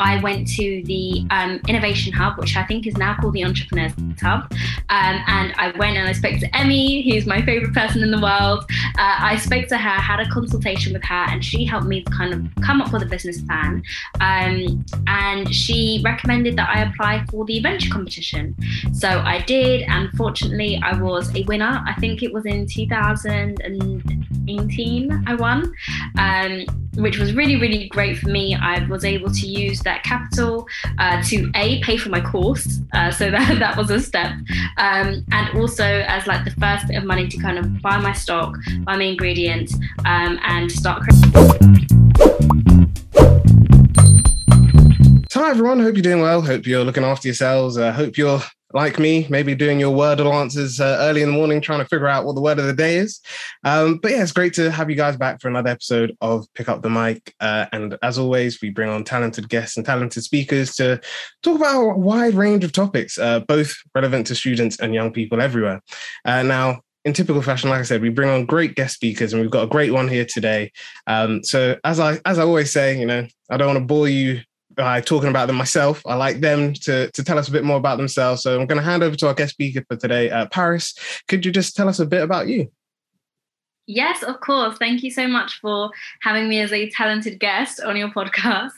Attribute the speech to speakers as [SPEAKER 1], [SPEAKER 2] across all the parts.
[SPEAKER 1] I went to the um, Innovation Hub, which I think is now called the Entrepreneurs Hub. Um, and I went and I spoke to Emmy, who's my favorite person in the world. Uh, I spoke to her, had a consultation with her, and she helped me kind of come up with a business plan. Um, and she recommended that I apply for the venture competition. So I did, and fortunately, I was a winner. I think it was in 2018 I won. Um, which was really, really great for me. I was able to use that capital uh, to a pay for my course, uh, so that that was a step, um, and also as like the first bit of money to kind of buy my stock, buy my ingredients, um, and start.
[SPEAKER 2] So, hi everyone. Hope you're doing well. Hope you're looking after yourselves. Uh, hope you're like me, maybe doing your Wordle answers uh, early in the morning, trying to figure out what the word of the day is. Um, but yeah, it's great to have you guys back for another episode of Pick Up the Mic. Uh, and as always, we bring on talented guests and talented speakers to talk about a wide range of topics, uh, both relevant to students and young people everywhere. Uh, now, in typical fashion, like I said, we bring on great guest speakers, and we've got a great one here today. Um, so, as I as I always say, you know, I don't want to bore you by talking about them myself. I like them to, to tell us a bit more about themselves. So I'm going to hand over to our guest speaker for today, uh, Paris. Could you just tell us a bit about you?
[SPEAKER 1] Yes, of course. Thank you so much for having me as a talented guest on your podcast.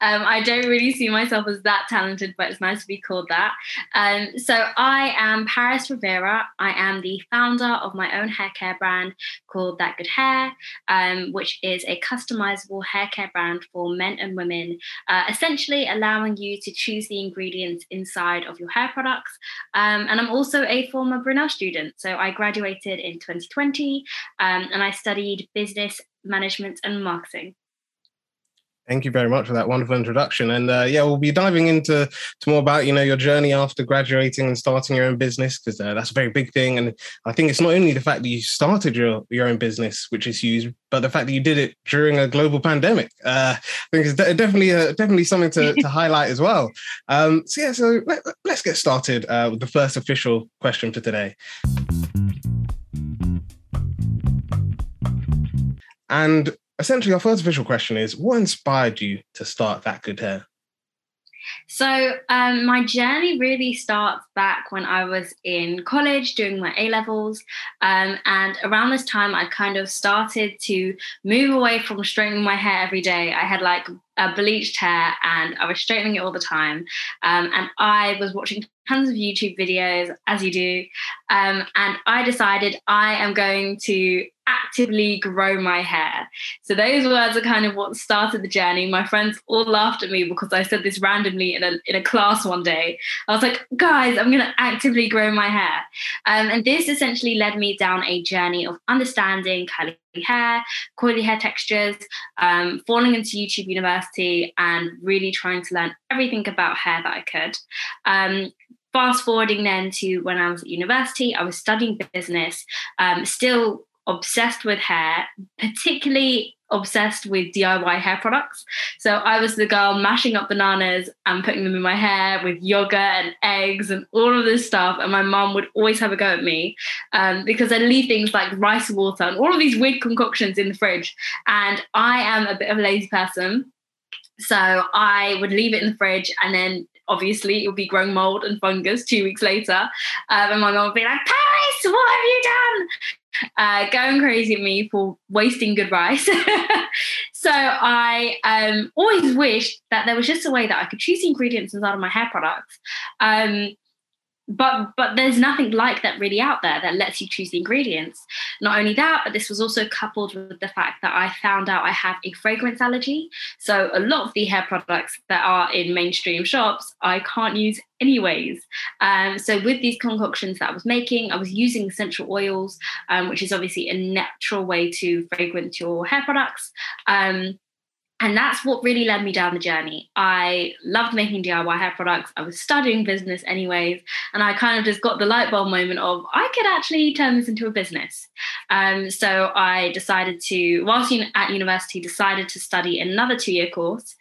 [SPEAKER 1] Um, I don't really see myself as that talented, but it's nice to be called that. Um, so I am Paris Reveira. I am the founder of my own hair care brand called That Good Hair, um, which is a customizable hair care brand for men and women, uh, essentially allowing you to choose the ingredients inside of your hair products. Um, and I'm also a former Brunel student. So I graduated in 2020 um, and I studied business management and marketing.
[SPEAKER 2] Thank you very much for that wonderful introduction. And uh, yeah, we'll be diving into to more about you know your journey after graduating and starting your own business because uh, that's a very big thing. And I think it's not only the fact that you started your your own business, which is huge, but the fact that you did it during a global pandemic. Uh, I think it's de- definitely uh, definitely something to, to highlight as well. Um, so yeah, so let, us get started uh, with the first official question for today. And essentially, our first official question is what inspired you to start That Good Hair?
[SPEAKER 1] So, um, my journey really starts back when I was in college doing my A levels. Um, and around this time, I kind of started to move away from straightening my hair every day. I had like a bleached hair and I was straightening it all the time. Um, and I was watching tons of YouTube videos, as you do. Um, and I decided I am going to actively grow my hair. So those words are kind of what started the journey. My friends all laughed at me because I said this randomly in a in a class one day. I was like, guys, I'm gonna actively grow my hair. Um, and this essentially led me down a journey of understanding curly hair, coily hair textures, um, falling into YouTube University and really trying to learn everything about hair that I could. Um, fast forwarding then to when I was at university, I was studying business, um, still obsessed with hair, particularly obsessed with DIY hair products. So I was the girl mashing up bananas and putting them in my hair with yogurt and eggs and all of this stuff. And my mom would always have a go at me um, because I'd leave things like rice water and all of these weird concoctions in the fridge. And I am a bit of a lazy person. So I would leave it in the fridge and then obviously it would be growing mold and fungus two weeks later. Um, and my mom would be like, Paris, what have you done? Uh, going crazy at me for wasting good rice. so I um, always wished that there was just a way that I could choose the ingredients inside of my hair products. Um, but but there's nothing like that really out there that lets you choose the ingredients. Not only that but this was also coupled with the fact that i found out i have a fragrance allergy. So a lot of the hair products that are in mainstream shops i can't use anyways. Um, so with these concoctions that i was making i was using essential oils um, which is obviously a natural way to fragrance your hair products. Um, and that's what really led me down the journey. I loved making DIY hair products. I was studying business anyways. And I kind of just got the light bulb moment of I could actually turn this into a business. Um, so I decided to, whilst at university, decided to study another two-year course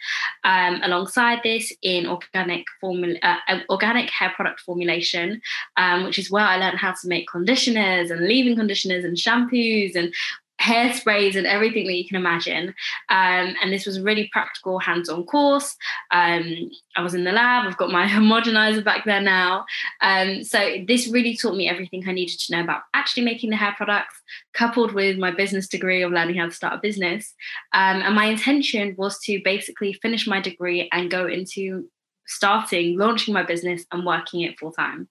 [SPEAKER 1] um, alongside this in organic formula, uh, organic hair product formulation, um, which is where I learned how to make conditioners and leave-in conditioners and shampoos and hairsprays and everything that you can imagine. Um, and this was a really practical, hands-on course. Um, I was in the lab. I've got my homogenizer back there now. Um, so this really taught me everything I needed to know about actually making the hair products, coupled with my business degree of learning how to start a business. Um, and my intention was to basically finish my degree and go into starting, launching my business and working it full time.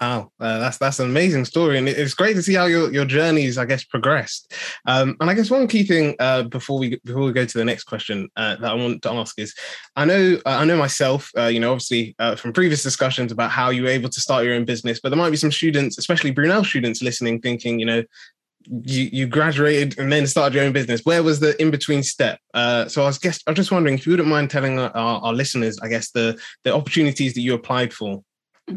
[SPEAKER 2] Wow, uh, that's that's an amazing story, and it's great to see how your, your journeys, I guess, progressed. Um, and I guess one key thing uh, before we before we go to the next question uh, that I want to ask is, I know uh, I know myself, uh, you know, obviously uh, from previous discussions about how you were able to start your own business, but there might be some students, especially Brunel students, listening, thinking, you know, you, you graduated and then started your own business. Where was the in between step? Uh, so I was guess I was just wondering if you wouldn't mind telling our, our, listeners, I guess the the opportunities that you applied for.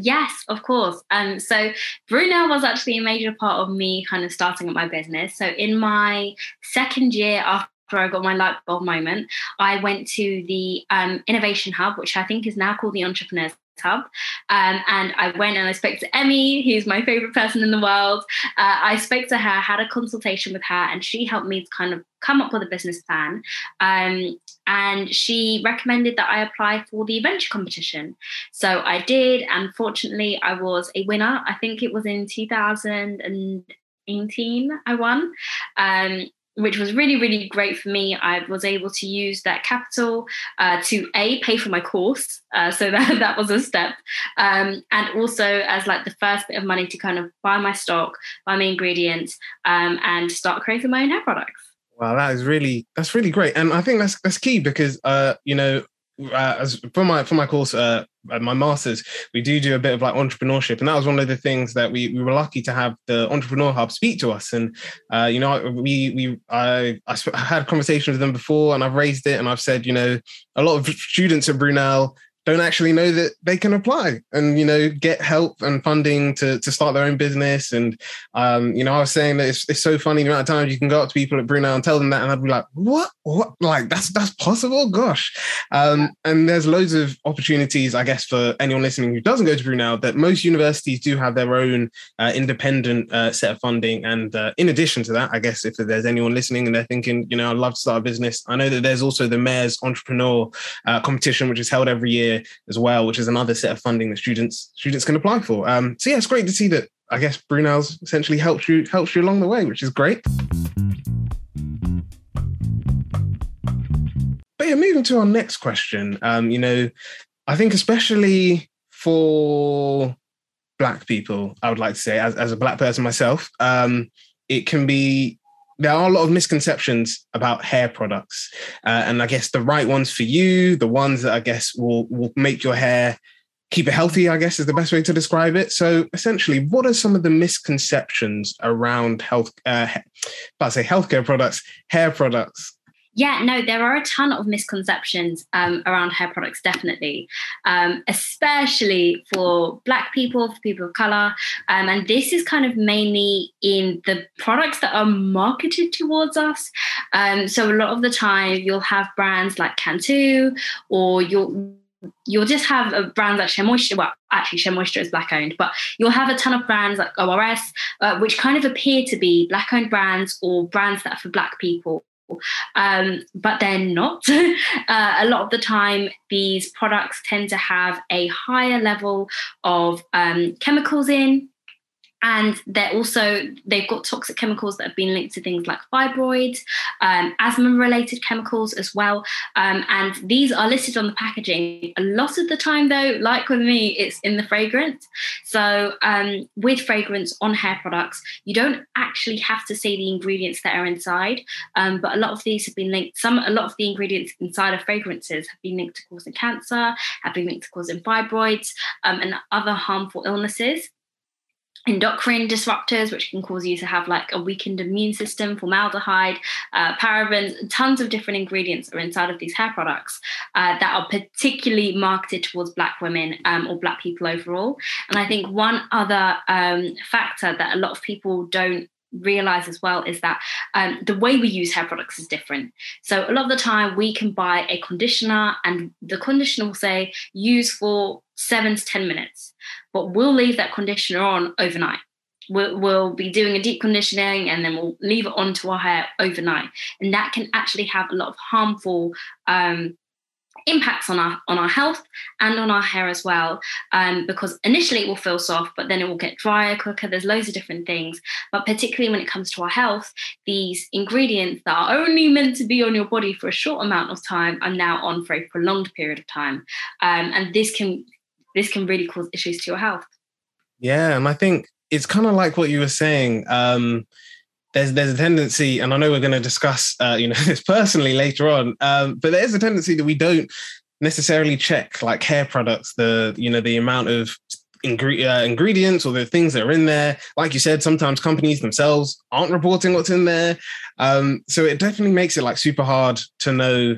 [SPEAKER 1] Yes, of course. Um, so Brunel was actually a major part of me kind of starting up my business. So in my second year after I got my light bulb moment, I went to the um, Innovation Hub, which I think is now called the Entrepreneurs Hub. Um, and I went and I spoke to Emmy, who's my favorite person in the world. Uh, I spoke to her, had a consultation with her, and she helped me to kind of come up with a business plan. Um, and she recommended that I apply for the venture competition. So I did. And fortunately, I was a winner. I think it was in 2018 I won. Um, which was really, really great for me. I was able to use that capital uh, to a pay for my course, uh, so that that was a step, um, and also as like the first bit of money to kind of buy my stock, buy my ingredients, um, and start creating my own hair products.
[SPEAKER 2] Wow, that is really that's really great, and I think that's that's key because uh, you know uh, as for my for my course, uh, my masters, we do do a bit of like entrepreneurship, and that was one of the things that we we were lucky to have the entrepreneur hub speak to us. And uh, you know, we we I I had conversations with them before, and I've raised it, and I've said, you know, a lot of students at Brunel don't actually know that they can apply and you know get help and funding to to start their own business. And um, you know I was saying that it's, it's so funny the amount of times you can go up to people at Brunel and tell them that and I'd be like what? What? Like that's that's possible? Gosh. Um, and there's loads of opportunities I guess for anyone listening who doesn't go to Brunel that most universities do have their own uh, independent uh, set of funding. And uh, in addition to that I guess if there's anyone listening and they're thinking you know I'd love to start a business I know that there's also the mayor's entrepreneur uh, competition which is held every year year as well, which is another set of funding that students students can apply for. Um, so yeah, it's great to see that. I guess Brunel's essentially helps you helps you along the way, which is great. But yeah, moving to our next question. Um, you know, I think especially for black people, I would like to say, as, as a black person myself, um, it can be there are a lot of misconceptions about hair products, uh, and I guess the right ones for you, the ones that I guess will will make your hair keep it healthy. I guess is the best way to describe it. So essentially, what are some of the misconceptions around health? Uh, I say healthcare products, hair products,
[SPEAKER 1] yeah, no, there are a ton of misconceptions um, around hair products, definitely, um, especially for Black people, for people of color. Um, and this is kind of mainly in the products that are marketed towards us. Um, so a lot of the time, you'll have brands like Cantu, or you'll you'll just have a brands like Shea Moisture. Well, actually, Shea Moisture is black owned, but you'll have a ton of brands like ORS, uh, which kind of appear to be black owned brands or brands that are for black people um, but they're not. uh, a lot of the time, these products tend to have a higher level of um, chemicals in and they're also they've got toxic chemicals that have been linked to things like fibroids um, asthma related chemicals as well. Um, and these are listed on the packaging. A lot of the time though like with me it's in the fragrance. So um, with fragrance on hair products you don't actually have to see the ingredients that are inside um, but a lot of these have been linked some a lot of the ingredients inside of fragrances have been linked to causing cancer have been linked to causing fibroids um, and other harmful illnesses endocrine disruptors, which can cause you to have like a weakened immune system, formaldehyde, uh, parabens, tons of different ingredients are inside of these hair products uh, that are particularly marketed towards Black women um, or Black people overall. And I think one other um, factor that a lot of people don't realize as well is that um, the way we use hair products is different. So a lot of the time we can buy a conditioner and the conditioner will say use for seven to 10 minutes, but we'll leave that conditioner on overnight. we'll, be doing a deep conditioning and then we'll leave it onto our hair overnight. And that can actually have a lot of harmful um, impacts on our on our health and on our hair as well um, because initially it will feel soft but then it will get drier quicker. There's loads of different things but particularly when it comes to our health these ingredients that are only meant to be on your body for a short amount of time are now on for a prolonged period of time um, and this can this can really cause issues to your health.
[SPEAKER 2] Yeah and i think it's kind of like what you were saying um, there's there's a tendency, and I know we're going to discuss uh, you know this personally later on, um, but there is a tendency that we don't necessarily check like hair products, the you know the amount of ingre- uh, ingredients or the things that are in there. Like you said, sometimes companies themselves aren't reporting what's in there, um, so it definitely makes it like super hard to know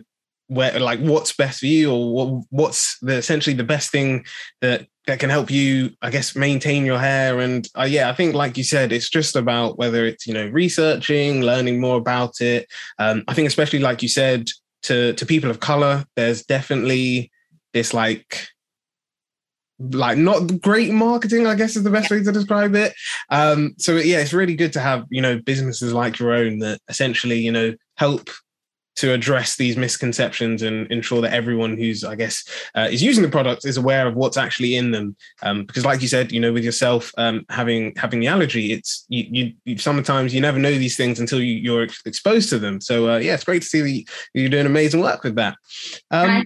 [SPEAKER 2] where like what's best for you or what, what's the essentially the best thing that that can help you i guess maintain your hair? And uh, yeah i think like you said it's just about whether it's you know researching learning more about it. Um, i think especially like you said to to people of color there's definitely this like like not great marketing i guess is the best way to describe it. Um so yeah it's really good to have you know businesses like your own that essentially you know help to address these misconceptions and ensure that everyone who's, I guess, uh, is using the product is aware of what's actually in them. Um, because, like you said, you know, with yourself um, having having the allergy, it's you, you, sometimes you never know these things until you, are exposed to them. So, uh, yeah, it's great to see that you're doing amazing work with that. Um,
[SPEAKER 1] I,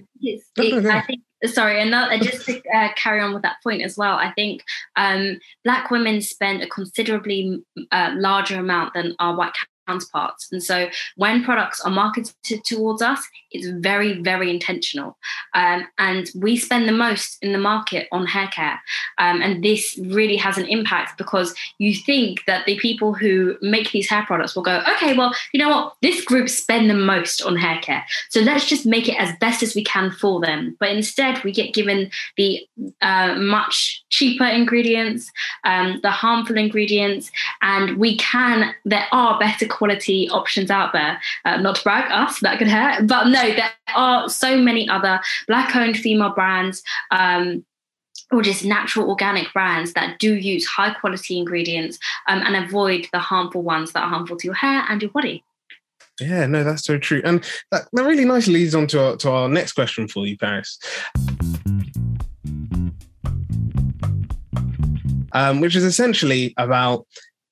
[SPEAKER 1] think it, I think sorry another just to uh, carry on with that point as well i think um, black women spend a considerably uh, larger amount than our white counterparts. And so when products are marketed towards us, it's very, very intentional. Um, and we spend the most in the market on hair care. Um, and this really has an impact because you think that the people who make these hair products will go, okay, well, you know what? This group spend the most on hair care. So let's just make it as best as we can for them. But instead, we get given the uh, much cheaper ingredients, um, the harmful ingredients, and we can, there are better quality options out there. Uh, not to brag, us, that could hurt, but no, there are so many other black owned female brands. Um, or just natural organic brands that do use high quality ingredients um, and avoid the harmful ones that are harmful to your hair and your body.
[SPEAKER 2] Yeah, no, that's so true. And that, that really nicely leads on to our, to our next question for you, Paris. Um, which is essentially about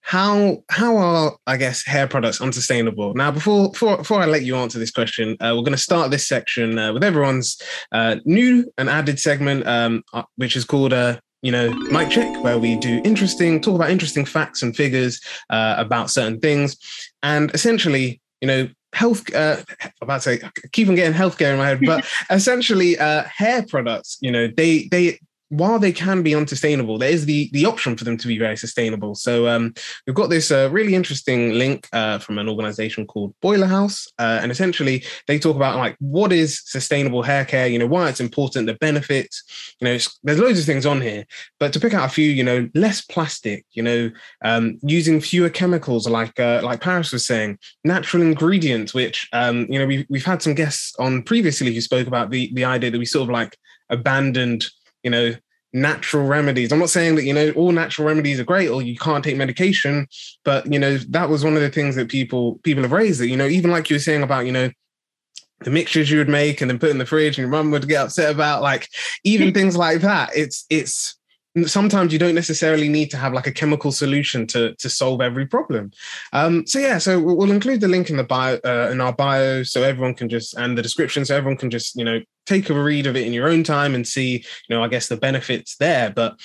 [SPEAKER 2] how how are I guess hair products unsustainable? Now, before before, before I let you answer this question, uh, we're going to start this section uh, with everyone's uh, new and added segment, um, uh, which is called a uh, you know mic check, where we do interesting talk about interesting facts and figures uh, about certain things, and essentially, you know, health uh about to say keep on getting healthcare in my head but essentially uh hair products you know they they while they can be unsustainable, there is the the option for them to be very sustainable. So um, we've got this uh, really interesting link uh, from an organization called Boiler House, uh, and essentially they talk about like what is sustainable hair care. You know why it's important, the benefits. You know, there's loads of things on here, but to pick out a few, you know, less plastic. You know, um, using fewer chemicals, like uh, like Paris was saying, natural ingredients, which um, you know we've we've had some guests on previously who spoke about the the idea that we sort of like abandoned you know, natural remedies. I'm not saying that, you know, all natural remedies are great or you can't take medication, but you know, that was one of the things that people people have raised that, you know, even like you were saying about, you know, the mixtures you would make and then put in the fridge and your mum would get upset about like even things like that. It's it's sometimes you don't necessarily need to have like a chemical solution to to solve every problem. Um, so yeah, so we'll include the link in the bio uh, in our bio so everyone can just and the description so everyone can just you know take a read of it in your own time and see you know I guess the benefits there. But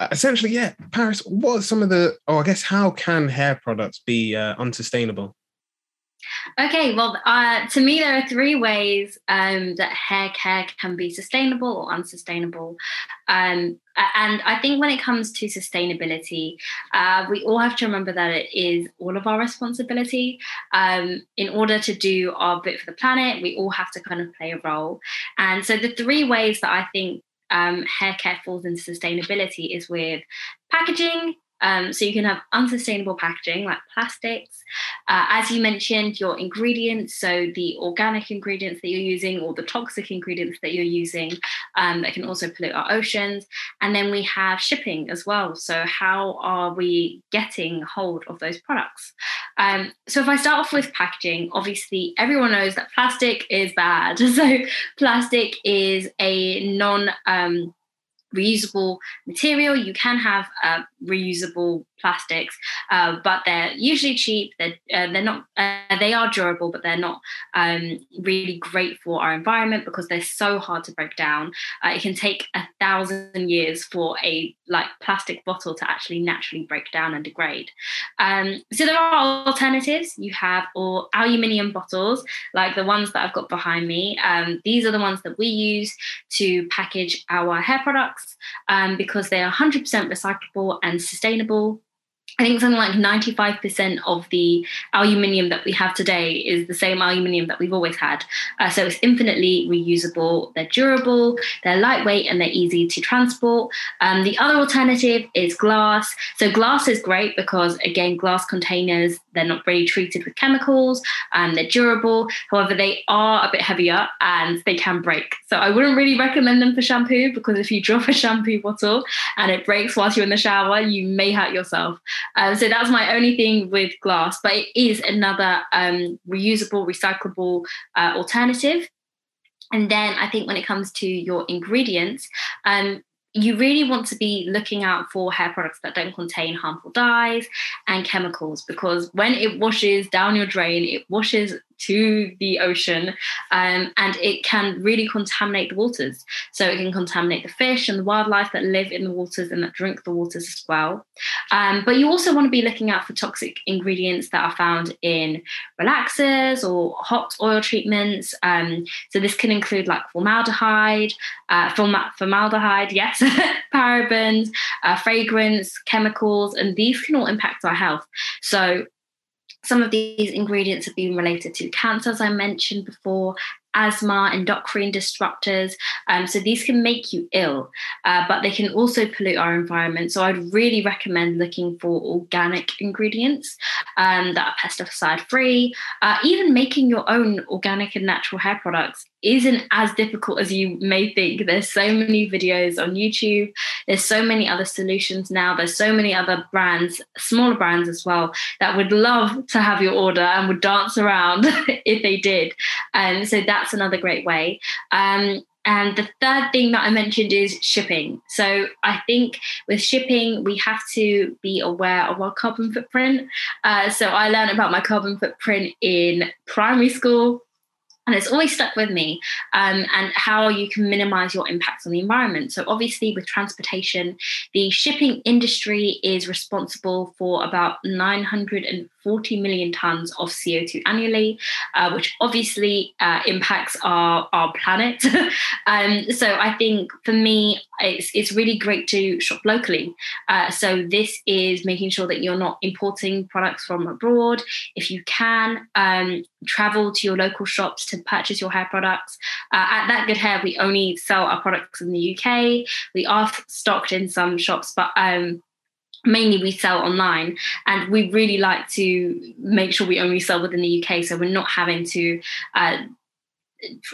[SPEAKER 2] uh, essentially, yeah, Paris. What are some of the? Oh, I guess how can hair products be uh, unsustainable?
[SPEAKER 1] Okay, well, uh, to me, there are three ways um, that hair care can be sustainable or unsustainable. Um, and I think when it comes to sustainability, uh, we all have to remember that it is all of our responsibility. Um, in order to do our bit for the planet, we all have to kind of play a role. And so, the three ways that I think um, hair care falls into sustainability is with packaging, um, so you can have unsustainable packaging like plastics. Uh, as you mentioned, your ingredients, so the organic ingredients that you're using or the toxic ingredients that you're using, um, that can also pollute our oceans. And then we have shipping as well. So, how are we getting hold of those products? Um, so, if I start off with packaging, obviously everyone knows that plastic is bad. So, plastic is a non um, reusable material. You can have uh, reusable plastics, uh, but they're usually cheap. They're uh, they're not uh, they are durable, but they're not um, really great for our environment because they're so hard to break down. Uh, it can take a thousand years for a like plastic bottle to actually naturally break down and degrade. Um, so there are alternatives. You have or aluminium bottles like the ones that I've got behind me. Um, these are the ones that we use to package our hair um, because they are 100% recyclable and sustainable. I think something like 95% of the aluminium that we have today is the same aluminium that we've always had. Uh, so it's infinitely reusable, they're durable, they're lightweight, and they're easy to transport. Um, the other alternative is glass. So glass is great because, again, glass containers, they're not really treated with chemicals and they're durable. However, they are a bit heavier and they can break. So I wouldn't really recommend them for shampoo because if you drop a shampoo bottle and it breaks whilst you're in the shower, you may hurt yourself. Um, so that's my only thing with glass, but it is another um, reusable, recyclable uh, alternative. And then I think when it comes to your ingredients, um, you really want to be looking out for hair products that don't contain harmful dyes and chemicals because when it washes down your drain, it washes to the ocean um, and it can really contaminate the waters. So it can contaminate the fish and the wildlife that live in the waters and that drink the waters as well. Um, but you also want to be looking out for toxic ingredients that are found in relaxers or hot oil treatments. Um, so this can include like formaldehyde, uh, formaldehyde, yes, parabens, uh, fragrance, chemicals, and these can all impact our health. So some of these ingredients have been related to cancer, as I mentioned before, asthma, endocrine disruptors. Um, so these can make you ill, uh, but they can also pollute our environment. So I'd really recommend looking for organic ingredients um, that are pesticide free. Uh, even making your own organic and natural hair products isn't as difficult as you may think. There's so many videos on YouTube. There's so many other solutions now. There's so many other brands, smaller brands as well, that would love to have your order and would dance around if they did. And so that's another great way. Um, and the third thing that I mentioned is shipping. So I think with shipping, we have to be aware of our carbon footprint. Uh, so I learned about my carbon footprint in primary school and it's always stuck with me um, and how you can minimize your impacts on the environment so obviously with transportation the shipping industry is responsible for about 940 million tons of co2 annually uh, which obviously uh, impacts our, our planet um, so i think for me it's, it's really great to shop locally uh, so this is making sure that you're not importing products from abroad if you can um, travel to your local shops to purchase your hair products. Uh, at That Good Hair, we only sell our products in the UK. We are stocked in some shops, but um, mainly we sell online and we really like to make sure we only sell within the UK so we're not having to uh,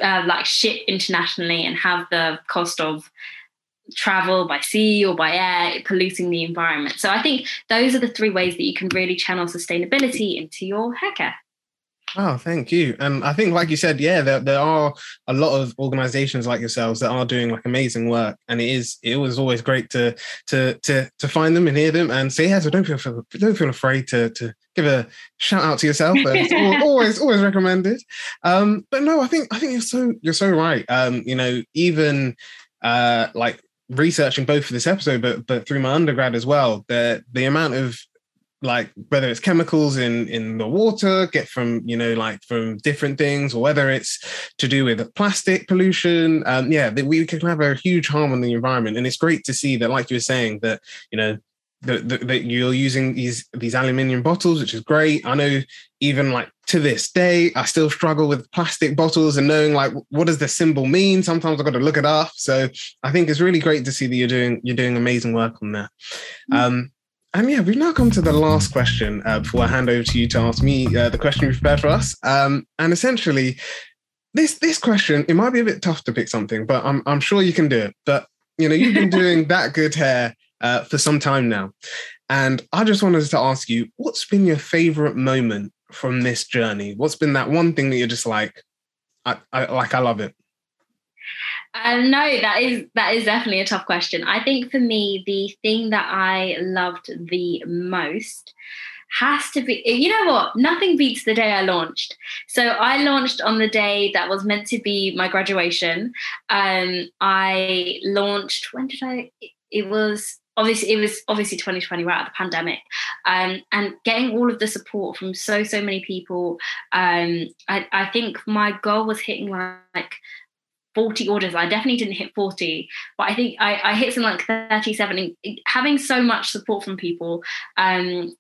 [SPEAKER 1] uh, like ship internationally and have the cost of travel by sea or by air polluting the environment. So i think those are the three ways that you can really channel sustainability into your hair care
[SPEAKER 2] Oh, thank you. And I think, like you said, yeah, there, there are a lot of organizations like yourselves that are doing like amazing work. And it is it was always great to to to to find them and hear them and say, yeah, so don't feel don't feel afraid to to give a shout out to yourself. It's always always recommended. Um, but no, I think I think you're so you're so right. Um, you know, even uh like researching both for this episode, but but through my undergrad as well, the the amount of like whether it's chemicals in in the water get from you know like from different things or whether it's to do with plastic pollution um yeah that we can have a huge harm on the environment. And it's great to see that like you were saying that you know that, that, that you're using these these aluminium bottles which is great. I know even like to this day i still struggle with plastic bottles and knowing like what does the symbol mean? Sometimes i've got to look it up. So i think it's really great to see that you're doing you're doing amazing work on that. Mm-hmm. um and yeah, we've now come to the last question uh, before I hand over to you to ask me uh, the question you've prepared for us. Um, and essentially, this this question it might be a bit tough to pick something, but I'm I'm sure you can do it. But you know, you've been doing that good hair uh, for some time now, and I just wanted to ask you, what's been your favorite moment from this journey? What's been that one thing that you're just like, I, I like, I love it.
[SPEAKER 1] Uh, no, that is that is definitely a tough question. I think for me, the thing that I loved the most has to be you know what? Nothing beats the day i launched. So i launched on the day that was meant to be my graduation. Um i launched when did i it was obviously it was obviously 2020 right at the pandemic. Um, and getting all of the support from so so many people um, I, I think my goal was hitting like 40 orders i definitely didn't hit 40 but i think i, I hit some like 37 and having so much support from people um,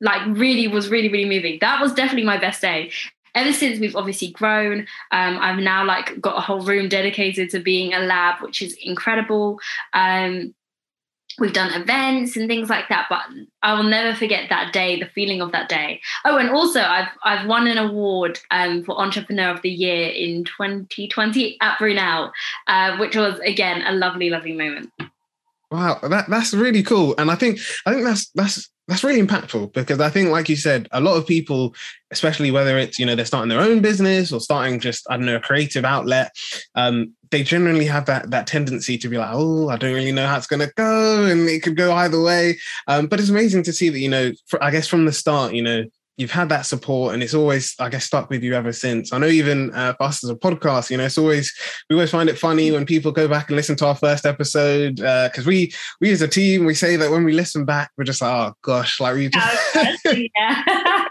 [SPEAKER 1] like really was really really moving. That was definitely my best day. Ever since we've obviously grown um, i've now like got a whole room dedicated to being a lab which is incredible. Um, we've done events and things like that but i will never forget that day the feeling of that day. Oh and also i've i've won an award um, for entrepreneur of the year in 2020 at brunel uh, which was again a lovely lovely moment.
[SPEAKER 2] Wow that, that's really cool. And i think i think that's that's that's really impactful because I think, like you said, a lot of people, especially whether it's you know they're starting their own business or starting just I don't know a creative outlet, um, they generally have that that tendency to be like, oh, I don't really know how it's going to go, and it could go either way. Um, but it's amazing to see that you know, for, I guess from the start, you know, you've had that support and it's always I guess stuck with you ever since. I know even uh, for us as a podcast, you know, it's always we always find it funny when people go back and listen to our first episode because uh, we we as a team we say that when we listen back we're just like oh gosh like we just yeah.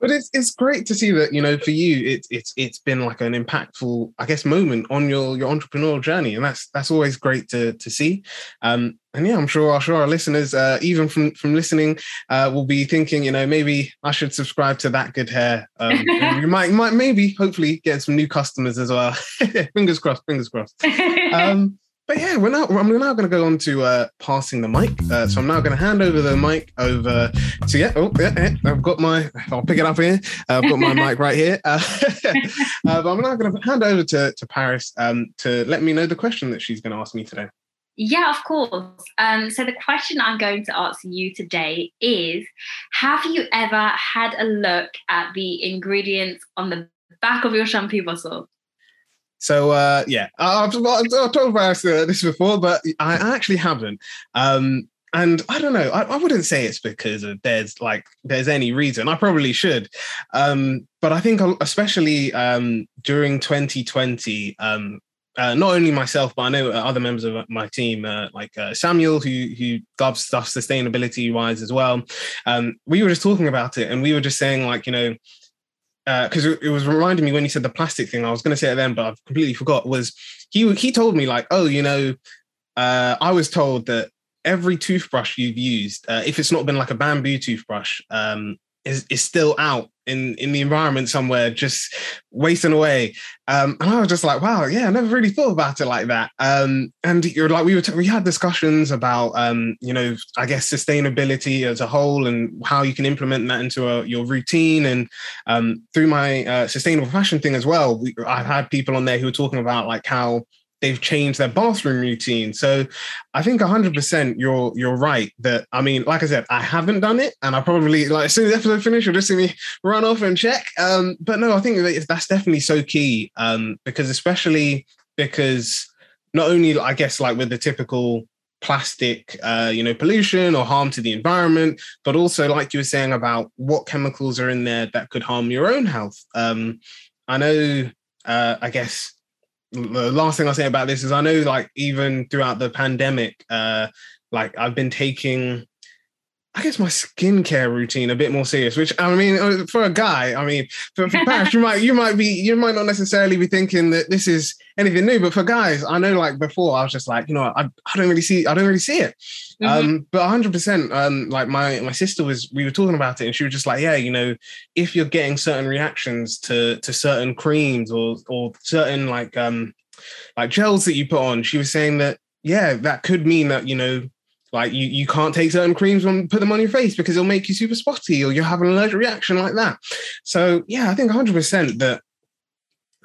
[SPEAKER 2] but it's it's great to see that you know for you it's it's it's been like an impactful I guess moment on your your entrepreneurial journey and that's that's always great to to see um and yeah I'm sure I'm sure our listeners uh, even from from listening uh, will be thinking you know maybe I should subscribe to that good hair um you might might maybe hopefully get some new customers as well fingers crossed fingers crossed um but yeah, we're now I'm now going to go on to uh, passing the mic. Uh, so I'm now going to hand over the mic over to yeah. Oh yeah, yeah I've got my. I'll pick it up here. Uh, I've got my mic right here. Uh, uh, but I'm now going to hand over to to Paris um, to let me know the question that she's going to ask me today.
[SPEAKER 1] Yeah, of course. Um, so the question I'm going to ask you today is: Have you ever had a look at the ingredients on the back of your shampoo bottle?
[SPEAKER 2] So uh, yeah, I've, I've, I've told Paris uh, this before, but I actually haven't. Um, and I don't know. I, I, wouldn't say it's because there's like there's any reason. I probably should, um, but I think especially um, during 2020, um, uh, not only myself, but I know other members of my team, uh, like uh, Samuel, who who loves stuff sustainability wise as well. Um, we were just talking about it, and we were just saying like you know because uh, it was reminding me when you said the plastic thing. I was going to say it then, but I've completely forgot. Was he? He told me like, oh, you know, uh, I was told that every toothbrush you've used, uh, if it's not been like a bamboo toothbrush, um, is, is still out in, in the environment somewhere, just wasting away. Um, and I was just like, wow, yeah, I never really thought about it like that. Um, and you're like, we were, t- we had discussions about, um, you know, I guess sustainability as a whole and how you can implement that into a, your routine. And um, through my uh, sustainable fashion thing as well, we, I've had people on there who are talking about like how they've changed their bathroom routine. So I think 100% you're you're right that I mean like I said I haven't done it and I probably like as soon as the episode finished you'll just see me run off and check um but no I think that that's definitely so key um because especially because not only I guess like with the typical plastic uh you know pollution or harm to the environment but also like you were saying about what chemicals are in there that could harm your own health um I know uh I guess the last thing I'll say about this is I know like even throughout the pandemic, uh, like I've been taking I guess my skincare routine a bit more serious, which I mean, uh, for a guy, I mean, for, for Paris, you might you might be you might not necessarily be thinking that this is anything new, but for guys, I know like before I was just like, you know, I, I don't really see I don't really see it. Mm-hmm. Um, but 100 percent um like my my sister was we were talking about it and she was just like, yeah, you know, if you're getting certain reactions to to certain creams or or certain like um like gels that you put on, she was saying that yeah, that could mean that, you know, like you, you can't take certain creams and put them on your face because it'll make you super spotty or you'll have an allergic reaction like that. So yeah, I think 100% that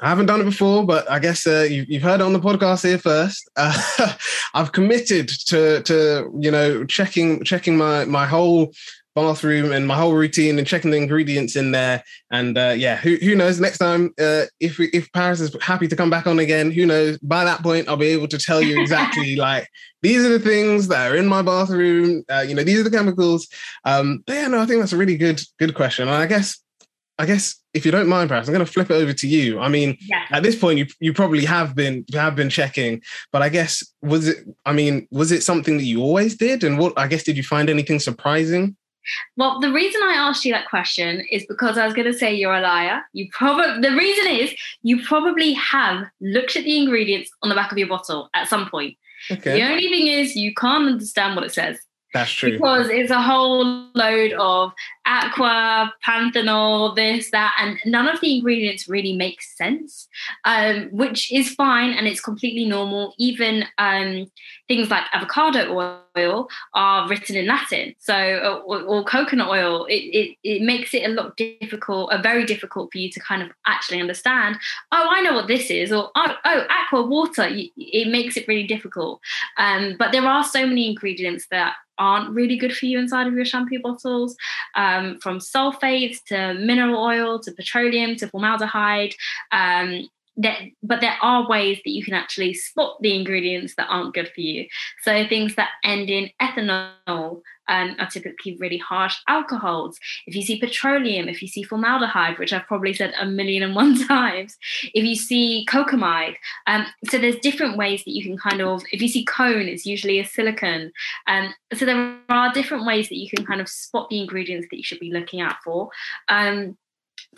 [SPEAKER 2] I haven't done it before, but I guess uh, you, have heard it on the podcast here first. Uh, I've committed to to you know checking checking my my whole bathroom and my whole routine and checking the ingredients in there. And uh, yeah, who who knows? Next time, uh, if if Paris is happy to come back on again, who knows? By that point, I'll be able to tell you exactly like these are the things that are in my bathroom. Uh, you know, these are the chemicals. Um, but yeah, no, I think that's a really good good question. And I guess I guess if you don't mind, perhaps I'm going to flip it over to you. I mean, yeah. at this point, you you probably have been have been checking, but I guess was it? I mean, was it something that you always did? And what I guess did you find anything surprising?
[SPEAKER 1] Well, the reason I asked you that question is because I was going to say you're a liar. You probably the reason is you probably have looked at the ingredients on the back of your bottle at some point. Okay. The only thing is you can't understand what it says.
[SPEAKER 2] That's true.
[SPEAKER 1] Because it's a whole load of aqua, panthenol, this, that, and none of the ingredients really make sense, um, which is fine and it's completely normal. Even um, things like avocado oil are written in Latin. So, or, or coconut oil, it, it, it makes it a lot difficult, a very difficult for you to kind of actually understand. Oh, I know what this is, or oh, oh aqua water. It makes it really difficult. Um, but there are so many ingredients that aren't really good for you inside of your shampoo bottles, um, from sulfates to mineral oil to petroleum to formaldehyde. Um, that, but there are ways that you can actually spot the ingredients that aren't good for you. So things that end in ethanol um, are typically really harsh alcohols. If you see petroleum, if you see formaldehyde, which I've probably said a million and one times, if you see cocamide, um, so there's different ways that you can kind of, if you see cone, it's usually a silicone. Um, so there are different ways that you can kind of spot the ingredients that you should be looking out for. Um,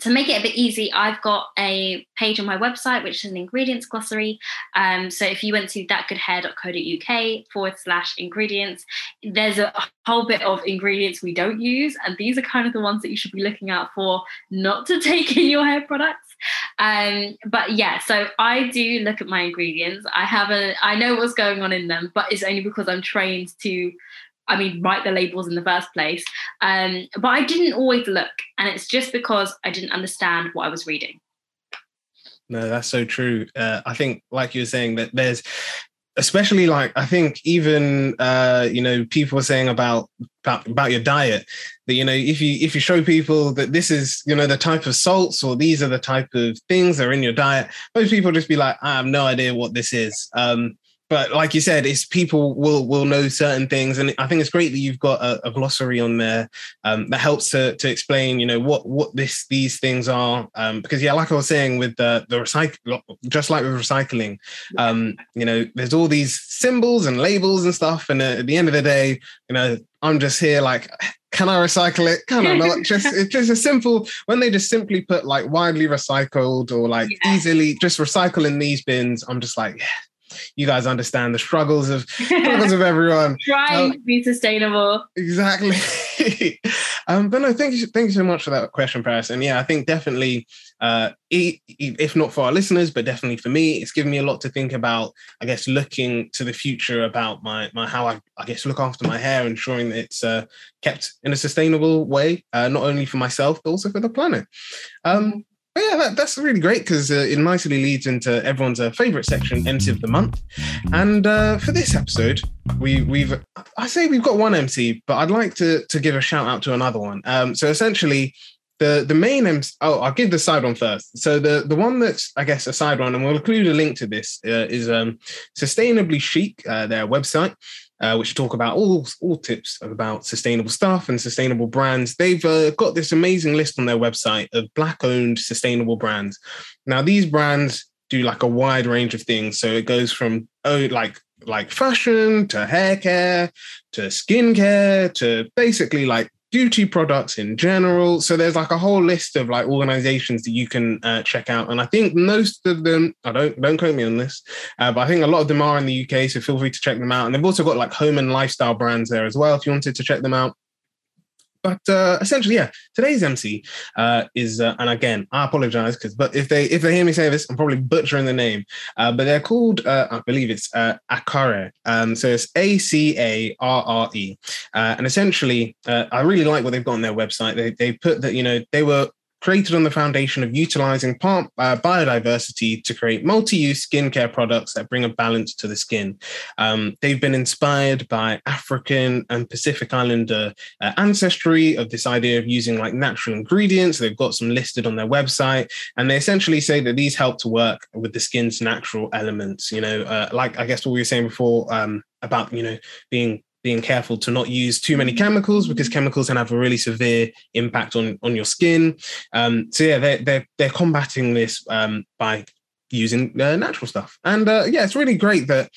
[SPEAKER 1] to make it a bit easy, I've got a page on my website, which is an ingredients glossary. Um, so if you went to thatgoodhair.co.uk forward slash ingredients, there's a whole bit of ingredients we don't use. And these are kind of the ones that you should be looking out for not to take in your hair products. Um, but yeah, so I do look at my ingredients. I have a, I know what's going on in them, but it's only because I'm trained to I mean, write the labels in the first place. Um, but I didn't always look, and it's just because I didn't understand what I was reading.
[SPEAKER 2] No, that's so true. Uh, I think, like you were saying, that there's especially like I think even uh, you know people are saying about, about about your diet that you know if you if you show people that this is you know the type of salts or these are the type of things that are in your diet, most people just be like I have no idea what this is. Um, but like you said, it's people will will know certain things, and I think it's great that you've got a, a glossary on there um, that helps to to explain, you know, what what this these things are. Um, because yeah, like I was saying with the the recycle, just like with recycling, um, you know, there's all these symbols and labels and stuff, and at the end of the day, you know, I'm just here like can I recycle it? Can I not? just it's just a simple when they just simply put like widely recycled or like yeah. easily just recycle in these bins. I'm just like, yeah, you guys understand the struggles of struggles of everyone.
[SPEAKER 1] Trying um, to be sustainable.
[SPEAKER 2] Exactly. um, but no, thank you, thank you so much for that question, Paris. And yeah, I think definitely, uh, if not for our listeners, but definitely for me, it's given me a lot to think about. I guess looking to the future about my my how I I guess look after my hair, ensuring that it's uh, kept in a sustainable way, uh, not only for myself but also for the planet. Um, mm-hmm. Yeah, that, that's really great because uh, it nicely leads into everyone's uh, favorite section, MC of the Month. And uh, for this episode, we, we've I say we've got one MC, but I'd like to to give a shout out to another one. Um, so essentially, the the main MC. Oh, I'll give the side one first. So the the one that's I guess a side one, and we'll include a link to this uh, is um, Sustainably Chic, uh, their website uh, which talk about all all tips about sustainable stuff and sustainable brands. They've uh, got this amazing list on their website of black-owned sustainable brands. Now, these brands do like a wide range of things. So it goes from oh, like like fashion to hair care to skincare to basically like beauty products in general. So there's like a whole list of like organizations that you can uh, check out, and I think most of them. I don't don't quote me on this, uh, but I think a lot of them are in the UK. So feel free to check them out. And they've also got like home and lifestyle brands there as well. If you wanted to check them out. But uh, essentially, yeah, today's MC uh, is, uh, and again, I apologize because, but if they if they hear me say this, I'm probably butchering the name. Uh, but they're called, uh, I believe it's uh, Acare. Um, so it's A C A R R E, and essentially, I really like what they've got on their website. They they put that you know they were created on the foundation of utilizing plant uh, biodiversity to create multi-use skincare products that bring a balance to the skin. Um, they've been inspired by African and Pacific Islander uh, ancestry of this idea of using like natural ingredients. They've got some listed on their website, and they essentially say that these help to work with the skin's natural elements. You know, uh, like I guess what we were saying before um, about you know being being careful to not use too many chemicals because chemicals can have a really severe impact on on your skin. Um, so yeah, they're they're they're combating this um, by using uh, natural stuff, and uh, yeah, it's really great that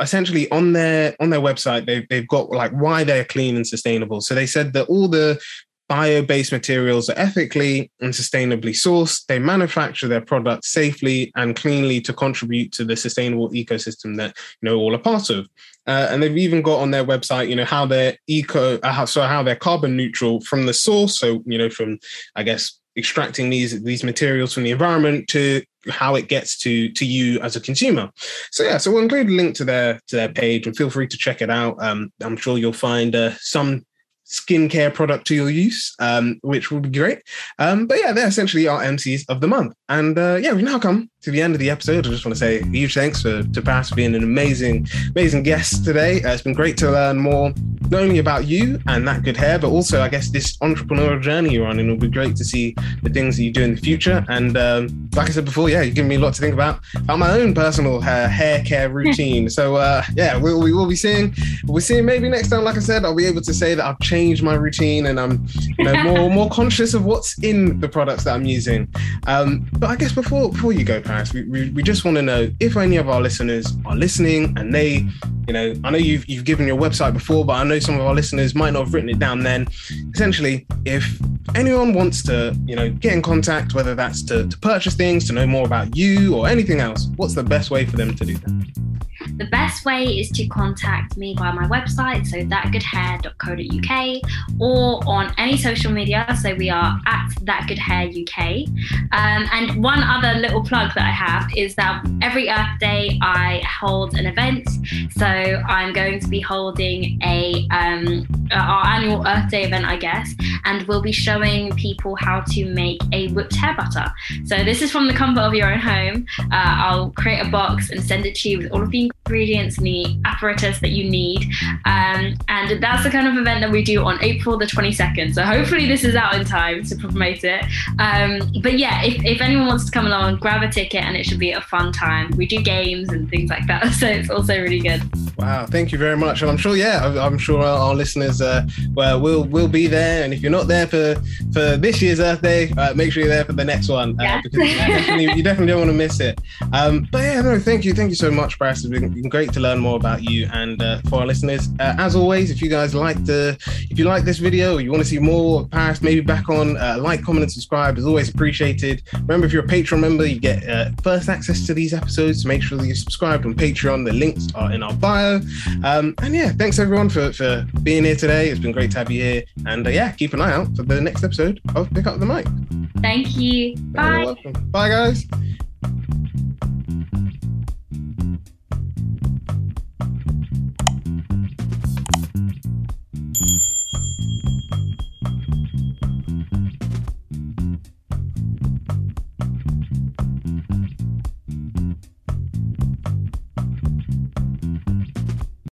[SPEAKER 2] essentially on their on their website they've, they've got like why they're clean and sustainable. So they said that all the bio-based materials are ethically and sustainably sourced. They manufacture their products safely and cleanly to contribute to the sustainable ecosystem that you know all are part of uh, and they've even got on their website, you know, how they're eco, uh, so how they're carbon neutral from the source. So, you know, from I guess extracting these these materials from the environment to how it gets to to you as a consumer. So yeah, so we'll include a link to their to their page and feel free to check it out. Um, I'm sure you'll find uh, some skincare product to your use, um, which will be great. Um, but yeah, they're essentially our MCs of the month. And uh, yeah, we've now come to the end of the episode. I just want to say a huge thanks for, to Paris for being an amazing, amazing guest today. Uh, it's been great to learn more, not only about you and that good hair, but also, I guess, this entrepreneurial journey you're on. And it'll be great to see the things that you do in the future. And um, like I said before, yeah, you've given me a lot to think about about my own personal uh, hair care routine. so uh, yeah, we, we will be seeing, we'll seeing maybe next time, like I said, I'll be able to say that I've changed my routine and I'm you know, more more conscious of what's in the products that I'm using. Um, but I guess before before you go, Paris, we, we, we just want to know if any of our listeners are listening and they, you know, I know you've you've given your website before, but I know some of our listeners might not have written it down then. Essentially, if anyone wants to, you know, get in contact, whether that's to, to purchase things, to know more about you or anything else, what's the best way for them to do that?
[SPEAKER 1] The best way is to contact me via my website, so thatgoodhair.co.uk, or on any social media. So we are at thatgoodhairuk. Um, and one other little plug that I have is that every Earth Day I hold an event. So I'm going to be holding a um, our annual Earth Day event, I guess, and we'll be showing people how to make a whipped hair butter. So this is from the comfort of your own home. Uh, I'll create a box and send it to you with all of the ingredients and the apparatus that you need. Um, and that's the kind of event that we do on April the 22nd. So hopefully this is out in time to promote it. Um, but yeah, if, if anyone wants to come along, grab a ticket and it should be a fun time. We do games and things like that. So it's also really good.
[SPEAKER 2] Wow, thank you very much. And I'm sure, yeah, I'm sure our listeners uh, well, will will be there. And if you're not there for for this year's Earth Day, uh, make sure you're there for the next one uh, yeah. because you definitely, you definitely don't want to miss it. Um, but yeah, no, thank you, thank you so much, Paris. It's been been great to learn more about you. And uh, for our listeners, uh, as always, if you guys like the, if you like this video, or you want to see more of Paris, maybe back on, uh, like, comment, and subscribe is always appreciated. Remember, if you're a Patreon member, you get uh, first access to these episodes. So make sure that you're subscribed on Patreon. The links are in our bio. Um, and yeah, thanks everyone for for being here today. It's been great to have you here. And uh, yeah, keep an eye out for the next episode of Pick Up the Mic.
[SPEAKER 1] Thank you. Bye.
[SPEAKER 2] Bye, guys.